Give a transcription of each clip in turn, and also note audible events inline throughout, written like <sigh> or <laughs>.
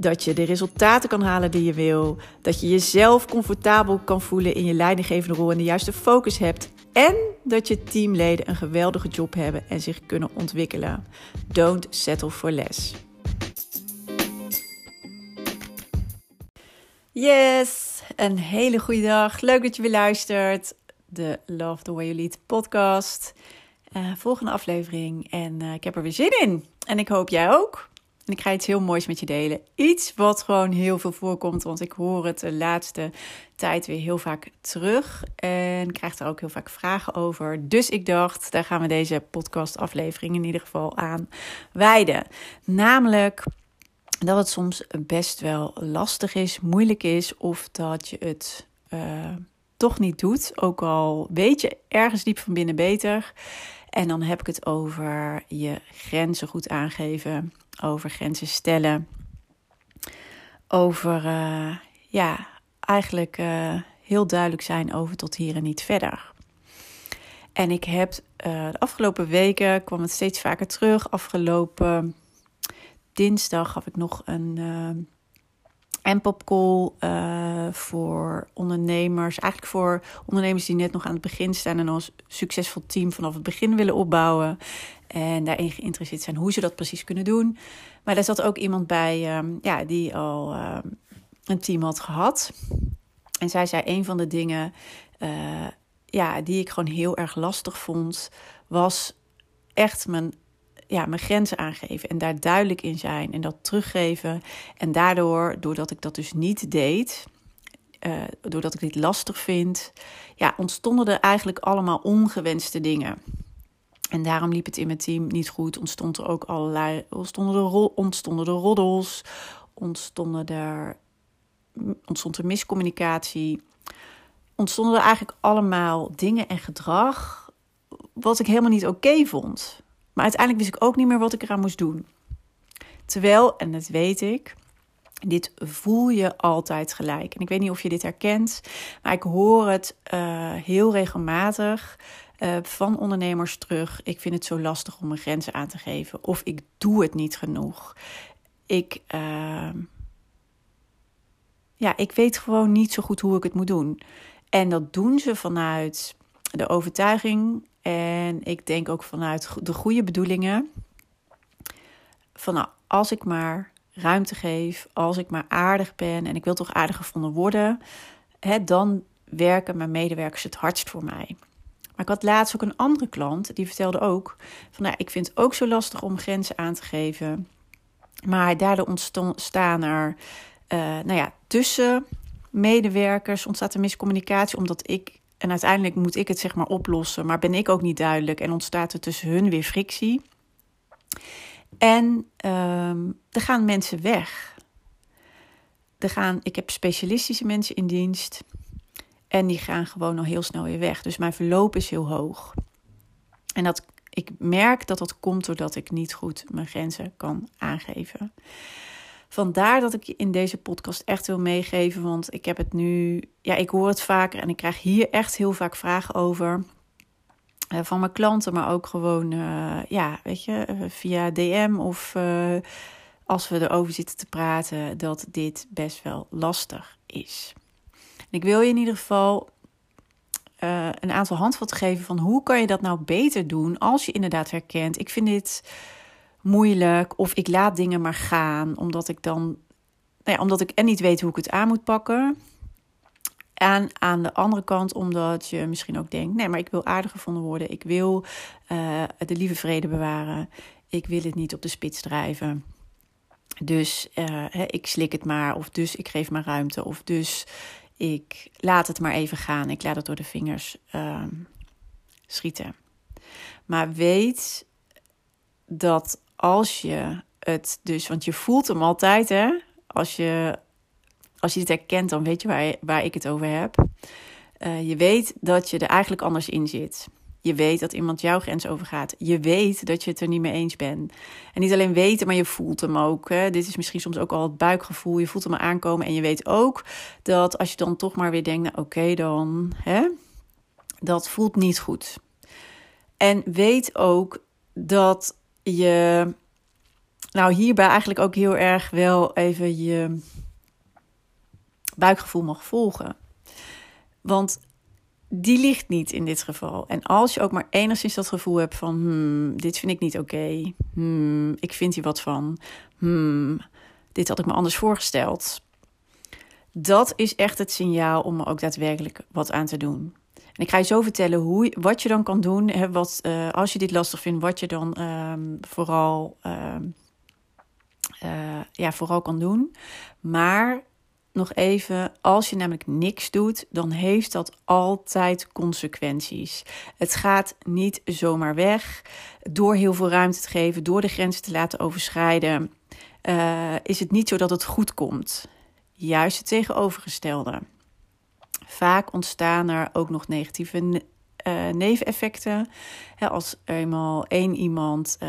Dat je de resultaten kan halen die je wil. Dat je jezelf comfortabel kan voelen in je leidinggevende rol en de juiste focus hebt. En dat je teamleden een geweldige job hebben en zich kunnen ontwikkelen. Don't settle for less. Yes, een hele goede dag. Leuk dat je weer luistert de Love the Way You Lead podcast. Uh, volgende aflevering en uh, ik heb er weer zin in. En ik hoop jij ook. En ik ga iets heel moois met je delen. Iets wat gewoon heel veel voorkomt, want ik hoor het de laatste tijd weer heel vaak terug. En krijg er ook heel vaak vragen over. Dus ik dacht, daar gaan we deze podcast aflevering in ieder geval aan wijden. Namelijk dat het soms best wel lastig is, moeilijk is of dat je het... Uh, toch niet doet. Ook al weet je ergens diep van binnen beter. En dan heb ik het over je grenzen goed aangeven, over grenzen stellen, over uh, ja, eigenlijk uh, heel duidelijk zijn over tot hier en niet verder. En ik heb uh, de afgelopen weken kwam het steeds vaker terug. Afgelopen dinsdag gaf ik nog een en popcall uh, voor ondernemers. Eigenlijk voor ondernemers die net nog aan het begin staan en als succesvol team vanaf het begin willen opbouwen. En daarin geïnteresseerd zijn hoe ze dat precies kunnen doen. Maar daar zat ook iemand bij um, ja, die al um, een team had gehad. En zij zei: een van de dingen uh, ja, die ik gewoon heel erg lastig vond, was echt mijn ja, mijn grenzen aangeven en daar duidelijk in zijn en dat teruggeven. En daardoor, doordat ik dat dus niet deed, uh, doordat ik dit lastig vind, ja, ontstonden er eigenlijk allemaal ongewenste dingen. En daarom liep het in mijn team niet goed. Ontstond er ook allerlei, ontstonden er, ontstonden er roddels, ontstonden er, ontstond er miscommunicatie. Ontstonden er eigenlijk allemaal dingen en gedrag wat ik helemaal niet oké vond. Uiteindelijk wist ik ook niet meer wat ik eraan moest doen. Terwijl, en dat weet ik, dit voel je altijd gelijk. En ik weet niet of je dit herkent, maar ik hoor het uh, heel regelmatig uh, van ondernemers terug. Ik vind het zo lastig om mijn grenzen aan te geven. Of ik doe het niet genoeg. Ik, uh, ja, ik weet gewoon niet zo goed hoe ik het moet doen. En dat doen ze vanuit de overtuiging en ik denk ook vanuit de goede bedoelingen. Van nou, als ik maar ruimte geef, als ik maar aardig ben en ik wil toch aardig gevonden worden, hè, dan werken mijn medewerkers het hardst voor mij. Maar ik had laatst ook een andere klant die vertelde ook van nou, ik vind het ook zo lastig om grenzen aan te geven. Maar daardoor ontstaan er, uh, nou ja, tussen medewerkers ontstaat er miscommunicatie omdat ik en uiteindelijk moet ik het zeg maar oplossen, maar ben ik ook niet duidelijk en ontstaat er tussen hun weer frictie. En um, er gaan mensen weg. Er gaan, ik heb specialistische mensen in dienst en die gaan gewoon al heel snel weer weg. Dus mijn verloop is heel hoog. En dat, ik merk dat dat komt doordat ik niet goed mijn grenzen kan aangeven. Vandaar dat ik je in deze podcast echt wil meegeven. Want ik heb het nu, ja, ik hoor het vaker en ik krijg hier echt heel vaak vragen over. Uh, van mijn klanten, maar ook gewoon, uh, ja, weet je, uh, via DM of als we erover zitten te praten, dat dit best wel lastig is. Ik wil je in ieder geval een aantal handvatten geven van hoe kan je dat nou beter doen als je inderdaad herkent. Ik vind dit moeilijk of ik laat dingen maar gaan omdat ik dan, nou ja, omdat ik en niet weet hoe ik het aan moet pakken. En aan de andere kant, omdat je misschien ook denkt: nee, maar ik wil aardig gevonden worden. Ik wil uh, de lieve vrede bewaren. Ik wil het niet op de spits drijven. Dus uh, ik slik het maar, of dus ik geef maar ruimte, of dus ik laat het maar even gaan. Ik laat het door de vingers uh, schieten. Maar weet dat als je het dus, want je voelt hem altijd, hè? Als je als je dit herkent, dan weet je waar, waar ik het over heb. Uh, je weet dat je er eigenlijk anders in zit. Je weet dat iemand jouw grens overgaat. Je weet dat je het er niet mee eens bent. En niet alleen weten, maar je voelt hem ook. Hè? Dit is misschien soms ook al het buikgevoel. Je voelt hem aankomen. En je weet ook dat als je dan toch maar weer denkt: nou, oké, dan. Hè? Dat voelt niet goed. En weet ook dat je. Nou, hierbij eigenlijk ook heel erg wel even je buikgevoel mag volgen. Want die ligt niet in dit geval. En als je ook maar enigszins dat gevoel hebt van, hmm, dit vind ik niet oké, hmm, ik vind hier wat van, hmm, dit had ik me anders voorgesteld. Dat is echt het signaal om er ook daadwerkelijk wat aan te doen. En ik ga je zo vertellen hoe, wat je dan kan doen, hè, wat, uh, als je dit lastig vindt, wat je dan uh, vooral, uh, ja, vooral kan doen. Maar nog even, als je namelijk niks doet, dan heeft dat altijd consequenties. Het gaat niet zomaar weg. Door heel veel ruimte te geven, door de grenzen te laten overschrijden, uh, is het niet zo dat het goed komt. Juist het tegenovergestelde. Vaak ontstaan er ook nog negatieve uh, neveneffecten. als eenmaal één iemand, uh,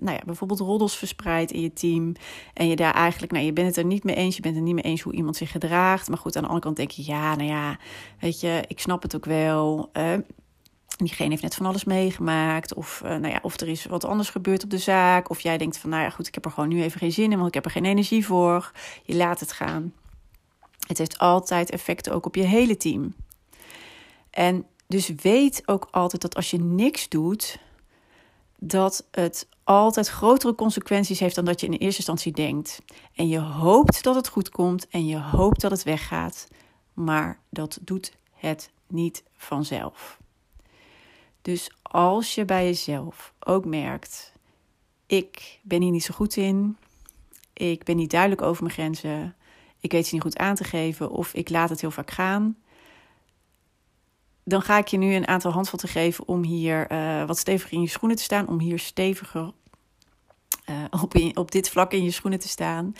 nou ja, bijvoorbeeld roddels verspreidt in je team. En je daar eigenlijk, nou, je bent het er niet mee eens. Je bent het niet mee eens hoe iemand zich gedraagt. Maar goed, aan de andere kant denk je, ja, nou ja, weet je, ik snap het ook wel. Uh, diegene heeft net van alles meegemaakt. Of, nou ja, of er is wat anders gebeurd op de zaak. Of jij denkt van, nou ja, goed, ik heb er gewoon nu even geen zin in, want ik heb er geen energie voor. Je laat het gaan. Het heeft altijd effecten ook op je hele team. En dus weet ook altijd dat als je niks doet, dat het altijd grotere consequenties heeft dan dat je in eerste instantie denkt. En je hoopt dat het goed komt en je hoopt dat het weggaat, maar dat doet het niet vanzelf. Dus als je bij jezelf ook merkt: ik ben hier niet zo goed in, ik ben niet duidelijk over mijn grenzen, ik weet ze niet goed aan te geven of ik laat het heel vaak gaan dan ga ik je nu een aantal handvatten geven om hier uh, wat steviger in je schoenen te staan. Om hier steviger uh, op, op dit vlak in je schoenen te staan.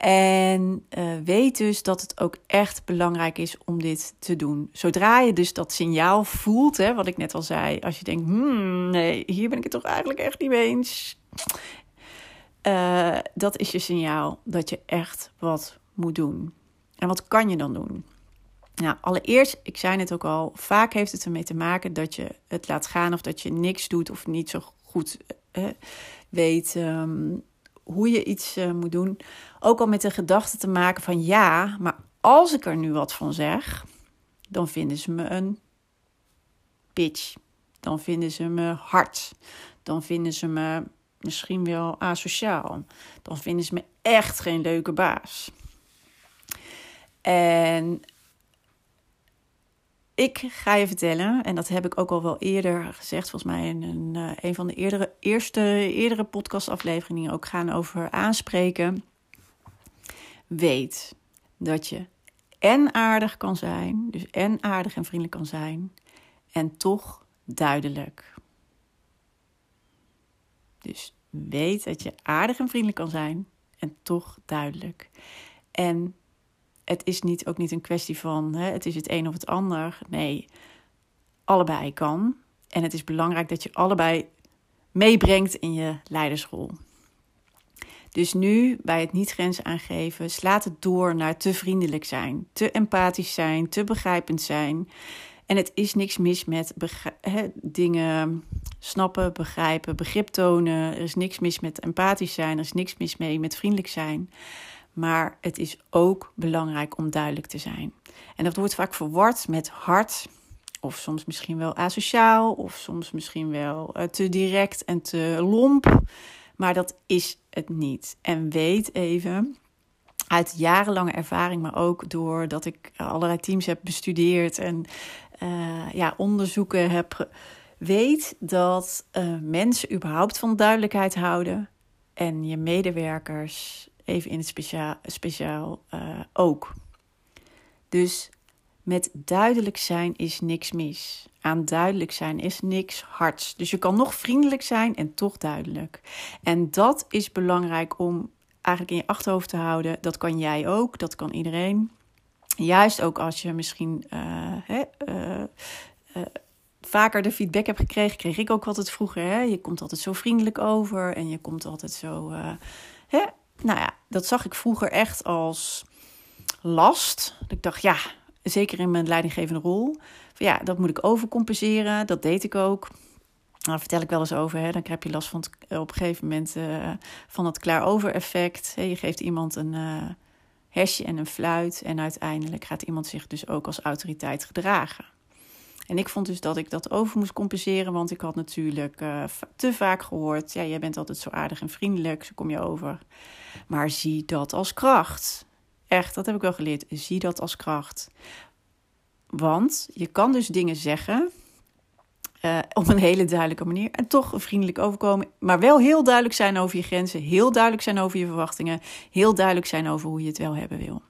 En uh, weet dus dat het ook echt belangrijk is om dit te doen. Zodra je dus dat signaal voelt, hè, wat ik net al zei. Als je denkt, hmm, nee, hier ben ik het toch eigenlijk echt niet mee eens. dat is je signaal dat je echt wat moet doen. En wat kan je dan doen? Nou, allereerst, ik zei het ook al, vaak heeft het ermee te maken dat je het laat gaan of dat je niks doet of niet zo goed eh, weet ehm, hoe je iets uh, moet doen. Ook al met de gedachte te maken van ja, maar als ik er nu wat van zeg, dan vinden ze me een bitch. Dan vinden ze me hard. Dan vinden ze me misschien wel asociaal. Dan vinden ze me echt geen leuke baas. En ik ga je vertellen, en dat heb ik ook al wel eerder gezegd, volgens mij in een, uh, een van de eerdere, eerste eerdere podcastafleveringen ook gaan over aanspreken. Weet dat je en aardig kan zijn, dus en aardig en vriendelijk kan zijn, en toch duidelijk. Dus weet dat je aardig en vriendelijk kan zijn en toch duidelijk. En het is niet, ook niet een kwestie van hè, het is het een of het ander. Nee, allebei kan. En het is belangrijk dat je allebei meebrengt in je leidersrol. Dus nu bij het niet grenzen aangeven, slaat het door naar te vriendelijk zijn, te empathisch zijn, te begrijpend zijn. En het is niks mis met dingen snappen, begrijpen, begrip tonen. Er is niks mis met empathisch zijn, er is niks mis mee met vriendelijk zijn. Maar het is ook belangrijk om duidelijk te zijn. En dat wordt vaak verward met hard, of soms misschien wel asociaal, of soms misschien wel uh, te direct en te lomp. Maar dat is het niet. En weet even, uit jarenlange ervaring, maar ook doordat ik allerlei teams heb bestudeerd en uh, ja, onderzoeken heb. Weet dat uh, mensen überhaupt van duidelijkheid houden en je medewerkers even in het speciaal, speciaal uh, ook. Dus met duidelijk zijn is niks mis. Aan duidelijk zijn is niks hards. Dus je kan nog vriendelijk zijn en toch duidelijk. En dat is belangrijk om eigenlijk in je achterhoofd te houden. Dat kan jij ook, dat kan iedereen. Juist ook als je misschien uh, hè, uh, vaker de feedback hebt gekregen, kreeg ik ook altijd vroeger. Hè? Je komt altijd zo vriendelijk over en je komt altijd zo. Hè? Nou ja, dat zag ik vroeger echt als last. Ik dacht, ja, zeker in mijn leidinggevende rol. Ja, dat moet ik overcompenseren. Dat deed ik ook. Daar vertel ik wel eens over. Hè. Dan heb je last van het, op een gegeven moment uh, van het klaar-over effect. Je geeft iemand een uh, en een fluit. En uiteindelijk gaat iemand zich dus ook als autoriteit gedragen. En ik vond dus dat ik dat over moest compenseren. Want ik had natuurlijk uh, te vaak gehoord. Ja, jij bent altijd zo aardig en vriendelijk. Zo kom je over. Maar zie dat als kracht. Echt, dat heb ik wel geleerd. Zie dat als kracht. Want je kan dus dingen zeggen uh, op een hele duidelijke manier en toch vriendelijk overkomen, maar wel heel duidelijk zijn over je grenzen, heel duidelijk zijn over je verwachtingen, heel duidelijk zijn over hoe je het wel hebben wil.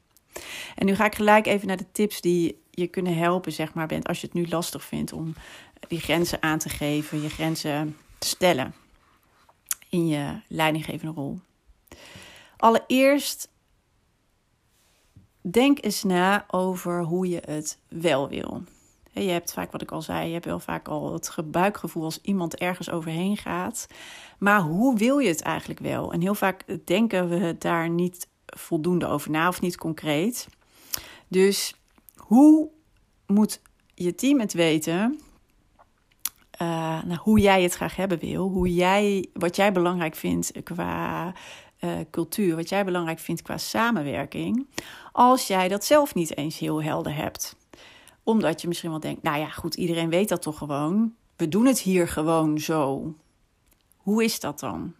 En nu ga ik gelijk even naar de tips die je kunnen helpen, zeg maar, bent als je het nu lastig vindt om die grenzen aan te geven, je grenzen te stellen in je leidinggevende rol. Allereerst denk eens na over hoe je het wel wil. Je hebt vaak, wat ik al zei, je hebt wel vaak al het buikgevoel als iemand ergens overheen gaat. Maar hoe wil je het eigenlijk wel? En heel vaak denken we daar niet voldoende over na of niet concreet. Dus hoe moet je team het weten? Uh, nou, hoe jij het graag hebben wil, hoe jij, wat jij belangrijk vindt qua uh, cultuur, wat jij belangrijk vindt qua samenwerking, als jij dat zelf niet eens heel helder hebt. Omdat je misschien wel denkt, nou ja, goed, iedereen weet dat toch gewoon. We doen het hier gewoon zo. Hoe is dat dan?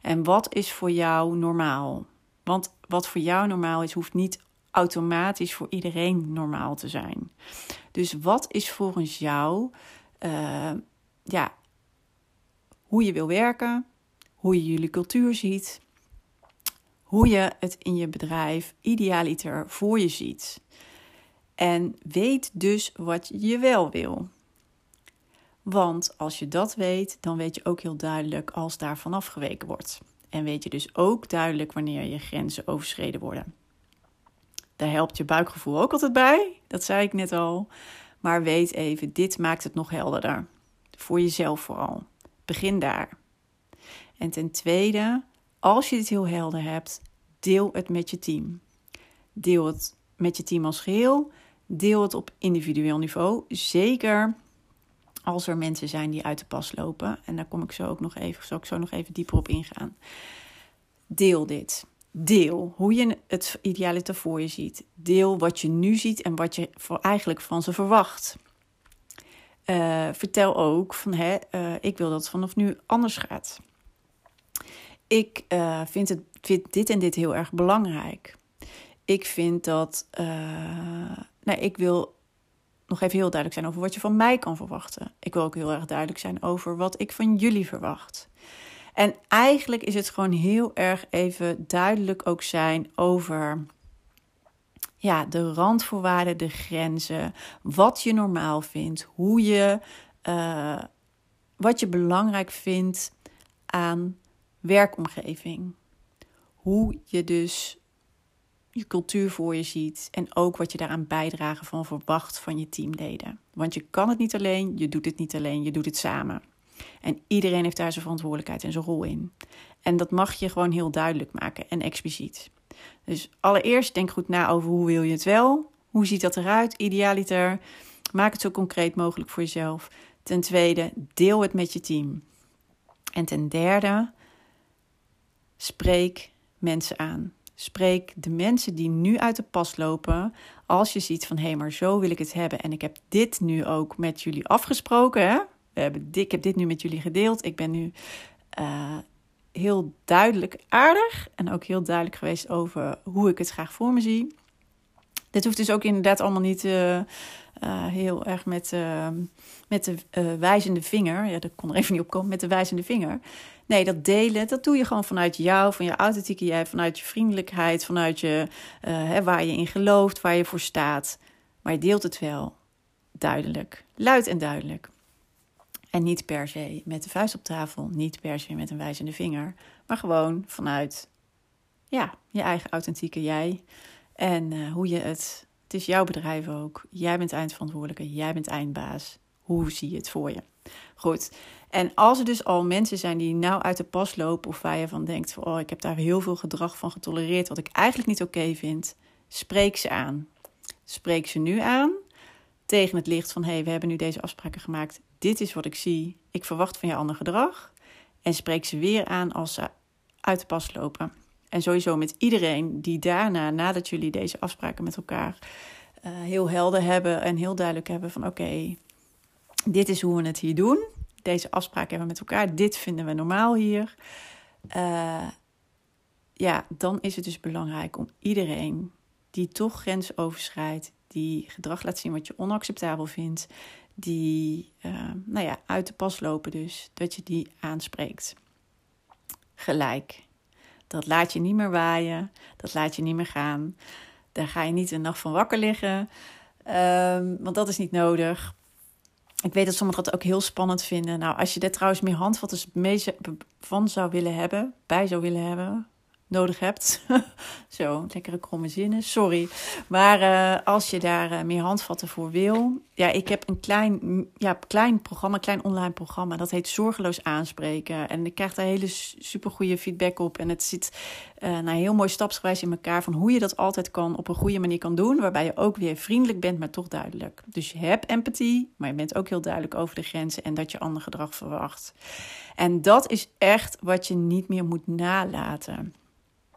En wat is voor jou normaal? Want wat voor jou normaal is, hoeft niet automatisch voor iedereen normaal te zijn. Dus wat is volgens jou, uh, ja, hoe je wil werken, hoe je jullie cultuur ziet, hoe je het in je bedrijf idealiter voor je ziet. En weet dus wat je wel wil. Want als je dat weet, dan weet je ook heel duidelijk als daar vanaf geweken wordt. En weet je dus ook duidelijk wanneer je grenzen overschreden worden. Daar helpt je buikgevoel ook altijd bij, dat zei ik net al. Maar weet even, dit maakt het nog helderder. Voor jezelf vooral. Begin daar. En ten tweede, als je dit heel helder hebt, deel het met je team. Deel het met je team als geheel. Deel het op individueel niveau. Zeker als er mensen zijn die uit de pas lopen. En daar kom ik zo ook nog even, zal ik zo nog even dieper op ingaan. Deel dit. Deel hoe je het idealiter voor je ziet. Deel wat je nu ziet en wat je eigenlijk van ze verwacht. Uh, vertel ook van hè, uh, ik wil dat het vanaf nu anders gaat ik uh, vind, het, dit en dit heel erg belangrijk. Ik vind dat. Nou, ik wil nog even heel duidelijk zijn over wat je van mij kan verwachten. Ik wil ook heel erg duidelijk zijn over wat ik van jullie verwacht. En eigenlijk is het gewoon heel erg even duidelijk ook zijn over ja, de randvoorwaarden, de grenzen, wat je normaal vindt, hoe je, uh, wat je belangrijk vindt aan werkomgeving. Hoe je dus je cultuur voor je ziet en ook wat je daaraan bijdragen van verwacht van je teamleden. Want je kan het niet alleen, je doet het niet alleen, je doet het samen. En iedereen heeft daar zijn verantwoordelijkheid en zijn rol in. En dat mag je gewoon heel duidelijk maken en expliciet. Dus allereerst denk goed na over hoe wil je het wel? Hoe ziet dat eruit? Idealiter. Maak het zo concreet mogelijk voor jezelf. Ten tweede, deel het met je team. En ten derde, Spreek mensen aan. Spreek de mensen die nu uit de pas lopen. Als je ziet van hé, hey, maar zo wil ik het hebben. En ik heb dit nu ook met jullie afgesproken. Hè? Ik heb dit nu met jullie gedeeld. Ik ben nu uh, heel duidelijk aardig. En ook heel duidelijk geweest over hoe ik het graag voor me zie. Dit hoeft dus ook inderdaad allemaal niet uh, uh, heel erg met, met de wijzende vinger. Ja, dat kon er even niet op komen. Met de wijzende vinger. Nee, dat delen, dat doe je gewoon vanuit jou, van je authentieke jij, vanuit je vriendelijkheid, vanuit je, hè, waar je in gelooft, waar je voor staat. Maar je deelt het wel duidelijk, luid en duidelijk. En niet per se met de vuist op tafel, niet per se met een wijzende vinger, maar gewoon vanuit ja, je eigen authentieke jij. En uh, hoe je het Het is jouw bedrijf ook. Jij bent eindverantwoordelijke, jij bent eindbaas. Hoe zie je het voor je? Goed. En als er dus al mensen zijn die nou uit de pas lopen of waar je van denkt: oh, ik heb daar heel veel gedrag van getolereerd wat ik eigenlijk niet oké vind, spreek ze aan. Spreek ze nu aan tegen het licht van: hey, we hebben nu deze afspraken gemaakt. Dit is wat ik zie. Ik verwacht van je ander gedrag. En spreek ze weer aan als ze uit de pas lopen. En sowieso met iedereen die daarna, nadat jullie deze afspraken met elkaar uh, heel helder hebben en heel duidelijk hebben van oké, dit is hoe we het hier doen. Deze afspraken hebben we met elkaar. Dit vinden we normaal hier. Uh, ja, dan is het dus belangrijk om iedereen die toch grens overschrijdt, die gedrag laat zien wat je onacceptabel vindt, die uh, nou ja, uit de pas lopen dus, dat je die aanspreekt. Gelijk. Dat laat je niet meer waaien, dat laat je niet meer gaan. Daar ga je niet een nacht van wakker liggen, um, want dat is niet nodig. Ik weet dat sommigen dat ook heel spannend vinden. Nou, als je daar trouwens meer handvatten van zou willen hebben, bij zou willen hebben, nodig hebt. <laughs> Zo, lekkere kromme zinnen, sorry. Maar uh, als je daar uh, meer handvatten voor wil. Ja, ik heb een klein, ja, klein programma, klein online programma. Dat heet Zorgeloos Aanspreken. En ik krijg daar hele supergoeie feedback op. En het zit uh, nou, heel mooi stapsgewijs in elkaar. Van hoe je dat altijd kan op een goede manier kan doen. Waarbij je ook weer vriendelijk bent, maar toch duidelijk. Dus je hebt empathie, maar je bent ook heel duidelijk over de grenzen. En dat je ander gedrag verwacht. En dat is echt wat je niet meer moet nalaten.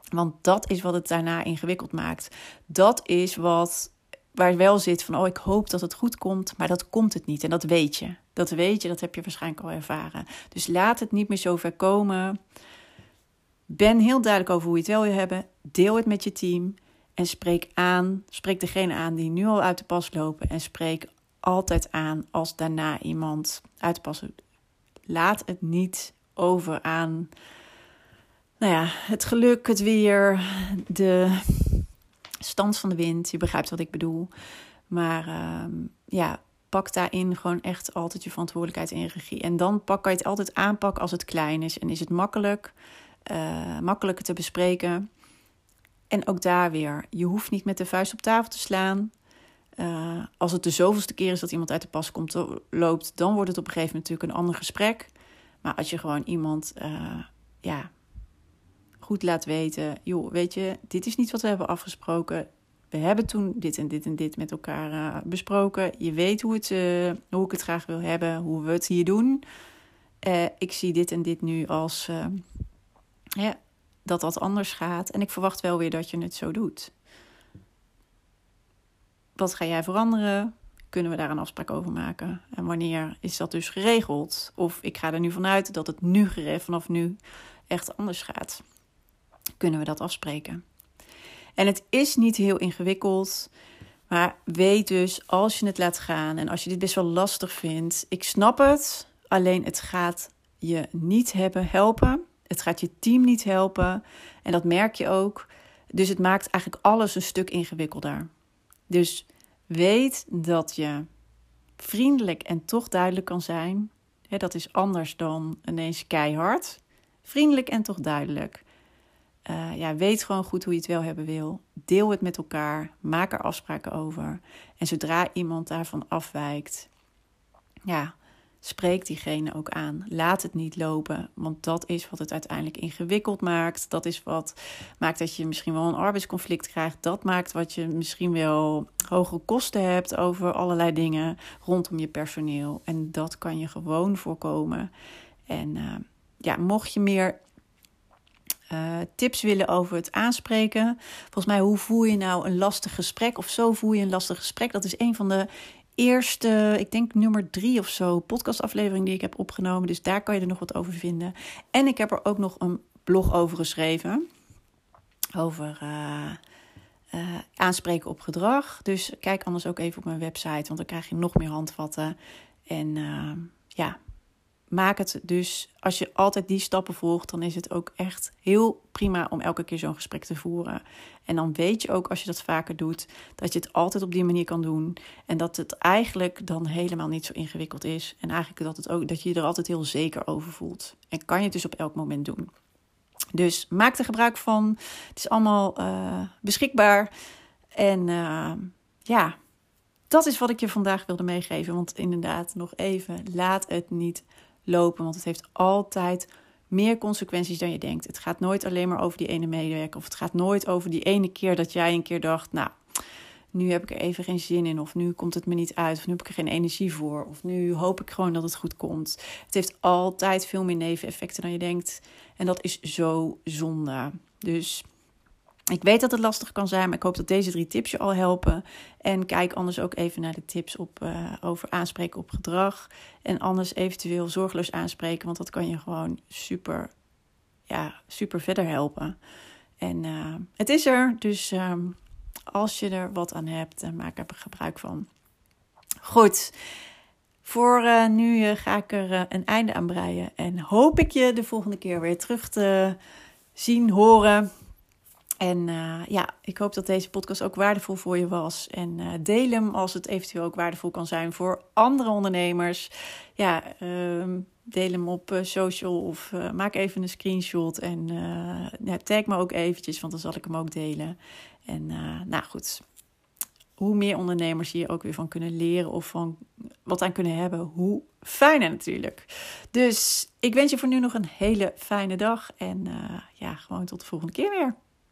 Want dat is wat het daarna ingewikkeld maakt. Dat is wat waar wel zit van, oh, ik hoop dat het goed komt, maar dat komt het niet. En dat weet je. Dat weet je, dat heb je waarschijnlijk al ervaren. Dus laat het niet meer zo ver komen. Ben heel duidelijk over hoe je het wel wil hebben. Deel het met je team. En spreek aan, spreek degene aan die nu al uit de pas lopen. En spreek altijd aan als daarna iemand uit de pas loopt. Laat het niet over aan nou ja, het geluk, het weer, de stand van de wind. Je begrijpt wat ik bedoel. Maar uh, ja, pak daarin gewoon echt altijd je verantwoordelijkheid in regie. En dan pak, kan je het altijd aanpakken als het klein is. En is het makkelijk, uh, makkelijker te bespreken. En ook daar weer, je hoeft niet met de vuist op tafel te slaan. Uh, als het de zoveelste keer is dat iemand uit de pas komt, loopt, dan wordt het op een gegeven moment natuurlijk een ander gesprek. Maar als je gewoon iemand ja, goed laat weten: joh, weet je, dit is niet wat we hebben afgesproken. We hebben toen dit en dit en dit met elkaar uh, besproken. Je weet hoe, het, uh, hoe ik het graag wil hebben, hoe we het hier doen. Uh, ik zie dit en dit nu als dat dat anders gaat. En ik verwacht wel weer dat je het zo doet. Wat ga jij veranderen? Kunnen we daar een afspraak over maken? En wanneer is dat dus geregeld? Of ik ga er nu vanuit dat het nu vanaf nu echt anders gaat kunnen we dat afspreken. En het is niet heel ingewikkeld. Maar weet dus, als je het laat gaan en als je dit best wel lastig vindt, ik snap het. Alleen het gaat je niet hebben helpen. Het gaat je team niet helpen. En dat merk je ook. Dus het maakt eigenlijk alles een stuk ingewikkelder. Dus weet dat je vriendelijk en toch duidelijk kan zijn. dat is anders dan ineens keihard. Vriendelijk en toch duidelijk. Uh, ja, weet gewoon goed hoe je het wel hebben wil. Deel het met elkaar. Maak er afspraken over. En zodra iemand daarvan afwijkt, ja, spreek diegene ook aan. Laat het niet lopen, want dat is wat het uiteindelijk ingewikkeld maakt. Dat is wat maakt dat je misschien wel een arbeidsconflict krijgt. Dat maakt wat je misschien wel hogere kosten hebt over allerlei dingen rondom je personeel. En dat kan je gewoon voorkomen. En uh, ja, mocht je meer uh, tips willen over het aanspreken. Volgens mij, hoe voer je nou een lastig gesprek? Of zo voer je een lastig gesprek. Dat is een van de eerste, ik denk nummer drie of zo, podcastaflevering die ik heb opgenomen. Dus daar kan je er nog wat over vinden. En ik heb er ook nog een blog over geschreven. Over uh, uh, aanspreken op gedrag. Dus kijk anders ook even op mijn website, want dan krijg je nog meer handvatten. En ja, maak het dus, als je altijd die stappen volgt, dan is het ook echt heel prima om elke keer zo'n gesprek te voeren. En dan weet je ook, als je dat vaker doet, dat je het altijd op die manier kan doen. En dat het eigenlijk dan helemaal niet zo ingewikkeld is. En eigenlijk dat, het ook, dat je je er altijd heel zeker over voelt. En kan je het dus op elk moment doen. Dus maak er gebruik van. Het is allemaal uh, beschikbaar. En uh, ja, dat is wat ik je vandaag wilde meegeven. Want inderdaad, nog even, laat het niet lopen. Want het heeft altijd meer consequenties dan je denkt. Het gaat nooit alleen maar over die ene medewerker. Of het gaat nooit over die ene keer dat jij een keer dacht, nou, nu heb ik er even geen zin in. Of nu komt het me niet uit. Of nu heb ik er geen energie voor. Of nu hoop ik gewoon dat het goed komt. Het heeft altijd veel meer neveneffecten dan je denkt. En dat is zo zonde. Dus ik weet dat het lastig kan zijn, maar ik hoop dat deze drie tips je al helpen. En kijk anders ook even naar de tips op, uh, over aanspreken op gedrag. En anders eventueel zorgeloos aanspreken, want dat kan je gewoon super, ja, super verder helpen. En uh, het is er, dus um, als je er wat aan hebt, uh, maak er gebruik van. Goed, voor nu ga ik er een einde aan breien. En hoop ik je de volgende keer weer terug te zien, horen. En uh, ja, ik hoop dat deze podcast ook waardevol voor je was. En uh, deel hem als het eventueel ook waardevol kan zijn voor andere ondernemers. Ja, uh, deel hem op uh, social of maak even een screenshot. En tag me ook eventjes, want dan zal ik hem ook delen. En nou goed, hoe meer ondernemers hier ook weer van kunnen leren of van wat aan kunnen hebben, hoe fijner natuurlijk. Dus ik wens je voor nu nog een hele fijne dag. En ja, gewoon tot de volgende keer weer.